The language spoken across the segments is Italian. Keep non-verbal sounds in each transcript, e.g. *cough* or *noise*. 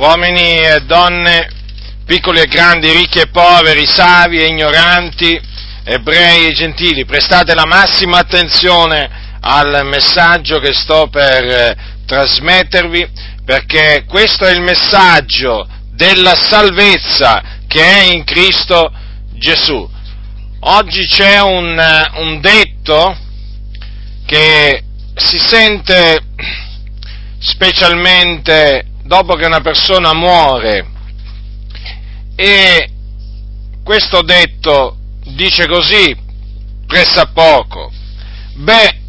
uomini e donne, piccoli e grandi, ricchi e poveri, savi e ignoranti, ebrei e gentili, prestate la massima attenzione al messaggio che sto per eh, trasmettervi, perché questo è il messaggio della salvezza che è in Cristo Gesù. Oggi c'è un, eh, un detto che si sente specialmente dopo che una persona muore e questo detto dice così pressappoco, beh,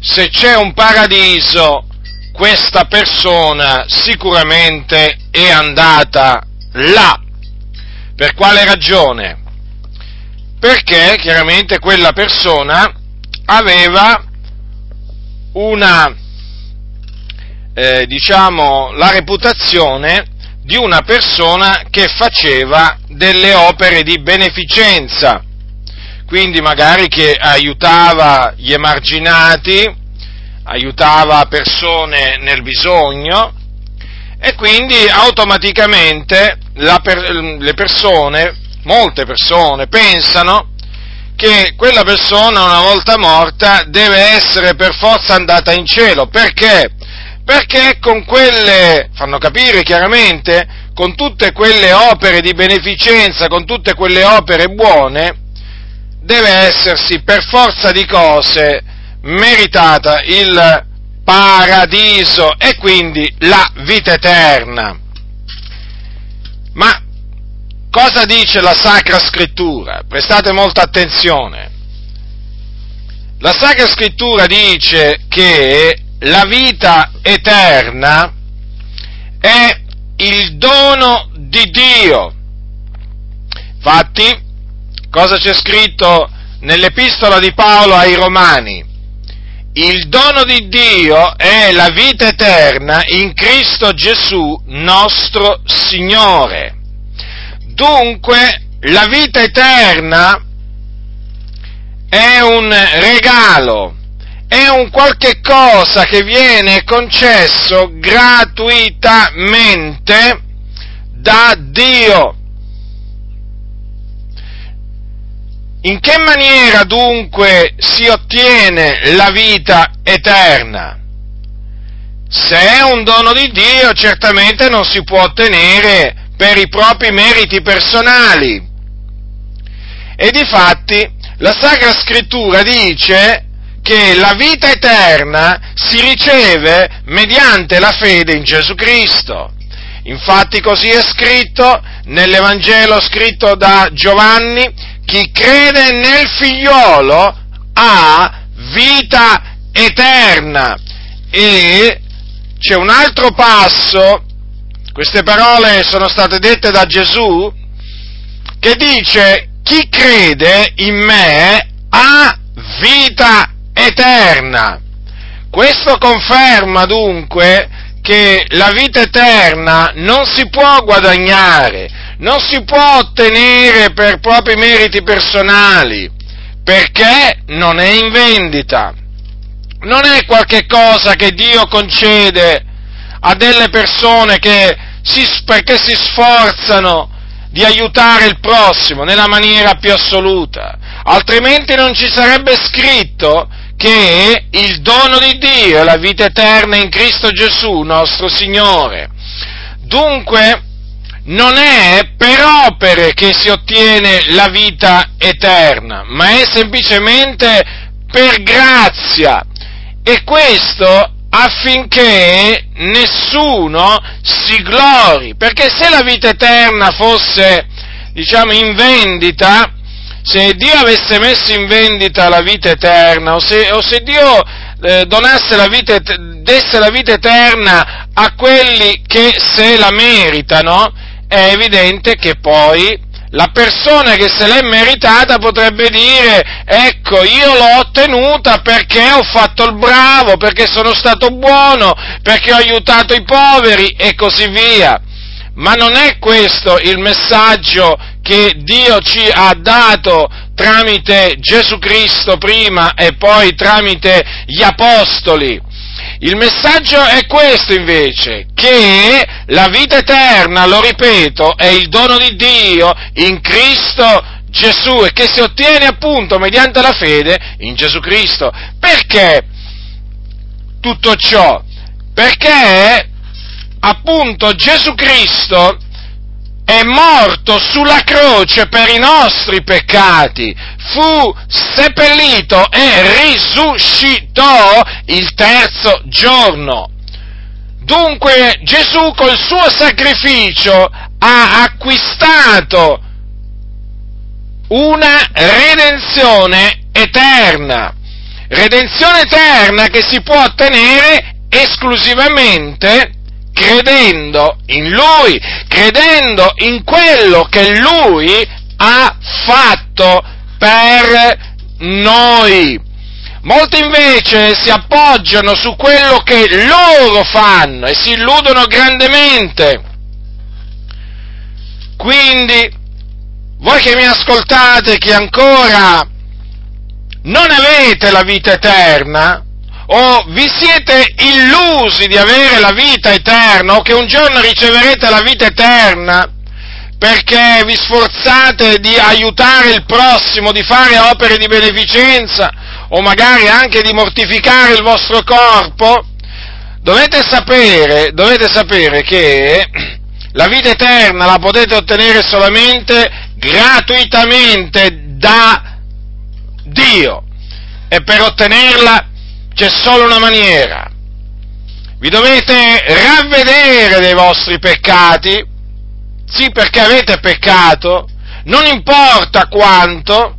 se c'è un paradiso, questa persona sicuramente è andata là. Per quale ragione? Perché chiaramente quella persona aveva una, eh, diciamo, la reputazione di una persona che faceva delle opere di beneficenza, quindi magari che aiutava gli emarginati, aiutava persone nel bisogno e quindi automaticamente per, le persone, molte persone, pensano che quella persona una volta morta deve essere per forza andata in cielo. Perché? Perché con quelle, fanno capire chiaramente, con tutte quelle opere di beneficenza, con tutte quelle opere buone, deve essersi per forza di cose meritata il paradiso e quindi la vita eterna. Ma Cosa dice la Sacra Scrittura? Prestate molta attenzione. La Sacra Scrittura dice che la vita eterna è il dono di Dio. Infatti, cosa c'è scritto nell'epistola di Paolo ai Romani? Il dono di Dio è la vita eterna in Cristo Gesù nostro Signore. Dunque, la vita eterna è un regalo, è un qualche cosa che viene concesso gratuitamente da Dio. In che maniera dunque si ottiene la vita eterna? Se è un dono di Dio, certamente non si può ottenere per i propri meriti personali. E difatti la Sacra Scrittura dice che la vita eterna si riceve mediante la fede in Gesù Cristo. Infatti così è scritto nell'Evangelo scritto da Giovanni, chi crede nel figliolo ha vita eterna. E c'è un altro passo queste parole sono state dette da Gesù che dice chi crede in me ha vita eterna. Questo conferma dunque che la vita eterna non si può guadagnare, non si può ottenere per propri meriti personali, perché non è in vendita. Non è qualche cosa che Dio concede a delle persone che si, perché si sforzano di aiutare il prossimo nella maniera più assoluta, altrimenti non ci sarebbe scritto che il dono di Dio è la vita eterna in Cristo Gesù, nostro Signore. Dunque, non è per opere che si ottiene la vita eterna, ma è semplicemente per grazia. E questo affinché nessuno si glori, perché se la vita eterna fosse, diciamo, in vendita, se Dio avesse messo in vendita la vita eterna, o se, o se Dio eh, donasse la vita, desse la vita eterna a quelli che se la meritano, è evidente che poi la persona che se l'è meritata potrebbe dire, ecco, io l'ho ottenuta perché ho fatto il bravo, perché sono stato buono, perché ho aiutato i poveri e così via. Ma non è questo il messaggio che Dio ci ha dato tramite Gesù Cristo prima e poi tramite gli Apostoli. Il messaggio è questo invece, che la vita eterna, lo ripeto, è il dono di Dio in Cristo Gesù e che si ottiene appunto mediante la fede in Gesù Cristo. Perché tutto ciò? Perché appunto Gesù Cristo è morto sulla croce per i nostri peccati, fu seppellito e risuscitò il terzo giorno. Dunque Gesù col suo sacrificio ha acquistato una redenzione eterna, redenzione eterna che si può ottenere esclusivamente credendo in Lui, credendo in quello che Lui ha fatto per noi. Molti invece si appoggiano su quello che loro fanno e si illudono grandemente. Quindi, voi che mi ascoltate, che ancora non avete la vita eterna, o vi siete illusi di avere la vita eterna o che un giorno riceverete la vita eterna perché vi sforzate di aiutare il prossimo, di fare opere di beneficenza o magari anche di mortificare il vostro corpo, dovete sapere, dovete sapere che la vita eterna la potete ottenere solamente gratuitamente da Dio. E per ottenerla c'è solo una maniera. Vi dovete ravvedere dei vostri peccati, sì perché avete peccato, non importa quanto,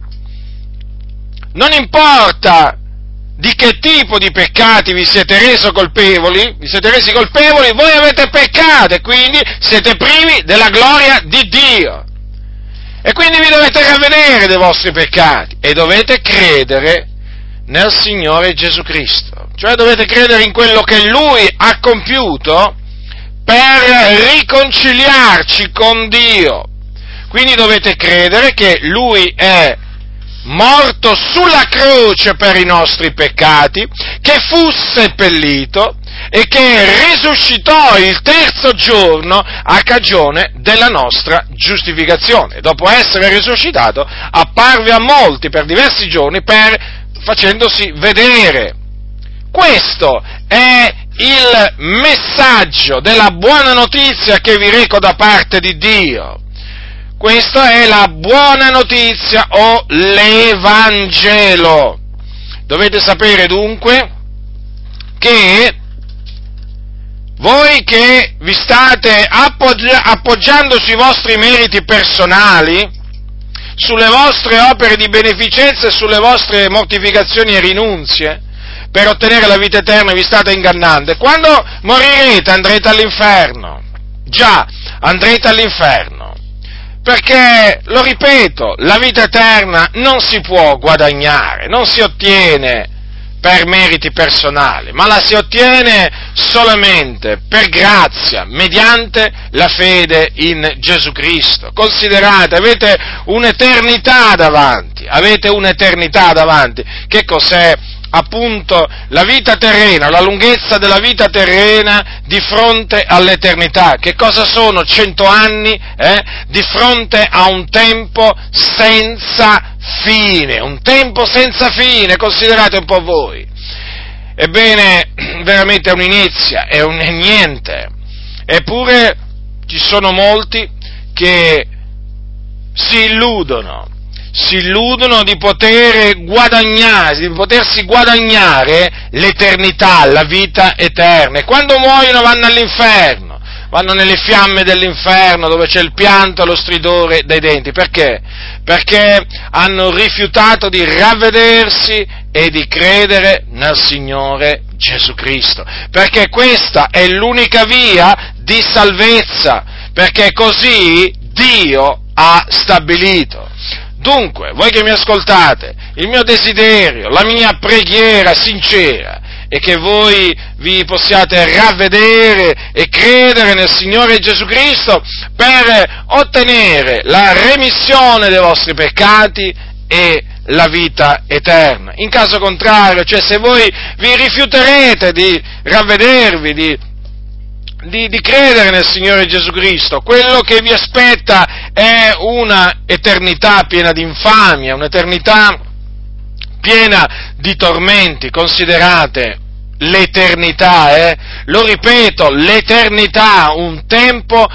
non importa di che tipo di peccati vi siete resi colpevoli, vi siete resi colpevoli, voi avete peccato e quindi siete privi della gloria di Dio. E quindi vi dovete ravvedere dei vostri peccati e dovete credere nel Signore Gesù Cristo. Cioè dovete credere in quello che Lui ha compiuto per riconciliarci con Dio. Quindi dovete credere che Lui è morto sulla croce per i nostri peccati, che fu seppellito e che risuscitò il terzo giorno a cagione della nostra giustificazione. Dopo essere risuscitato apparve a molti per diversi giorni per facendosi vedere. Questo è il messaggio della buona notizia che vi reco da parte di Dio. Questa è la buona notizia o l'Evangelo. Dovete sapere dunque che voi che vi state appoggia- appoggiando sui vostri meriti personali, sulle vostre opere di beneficenza e sulle vostre mortificazioni e rinunzie per ottenere la vita eterna vi state ingannando e quando morirete andrete all'inferno. Già, andrete all'inferno. Perché, lo ripeto, la vita eterna non si può guadagnare, non si ottiene per meriti personali, ma la si ottiene solamente per grazia, mediante la fede in Gesù Cristo. Considerate, avete un'eternità davanti, avete un'eternità davanti. Che cos'è? Appunto la vita terrena, la lunghezza della vita terrena di fronte all'eternità. Che cosa sono cento anni eh? di fronte a un tempo senza fine, un tempo senza fine, considerate un po' voi. Ebbene, *clears throat* veramente è un'inizia, è un niente. Eppure ci sono molti che si illudono, si illudono di poter guadagnare, di potersi guadagnare l'eternità, la vita eterna. E quando muoiono vanno all'inferno vanno nelle fiamme dell'inferno dove c'è il pianto e lo stridore dei denti. Perché? Perché hanno rifiutato di ravvedersi e di credere nel Signore Gesù Cristo. Perché questa è l'unica via di salvezza. Perché così Dio ha stabilito. Dunque, voi che mi ascoltate, il mio desiderio, la mia preghiera sincera e che voi vi possiate ravvedere e credere nel Signore Gesù Cristo per ottenere la remissione dei vostri peccati e la vita eterna. In caso contrario, cioè se voi vi rifiuterete di ravvedervi, di, di, di credere nel Signore Gesù Cristo, quello che vi aspetta è una eternità piena di infamia, un'eternità piena di tormenti, considerate l'eternità, eh? lo ripeto, l'eternità, un tempo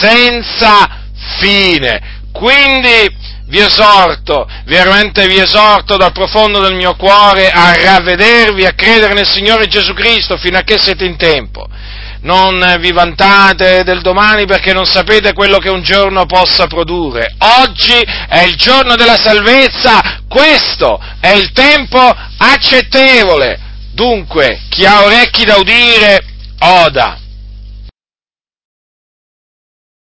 senza fine. Quindi vi esorto, veramente vi esorto dal profondo del mio cuore a ravvedervi, a credere nel Signore Gesù Cristo fino a che siete in tempo. Non vi vantate del domani perché non sapete quello che un giorno possa produrre. Oggi è il giorno della salvezza, questo è il tempo accettevole. Dunque, chi ha orecchi da udire, oda.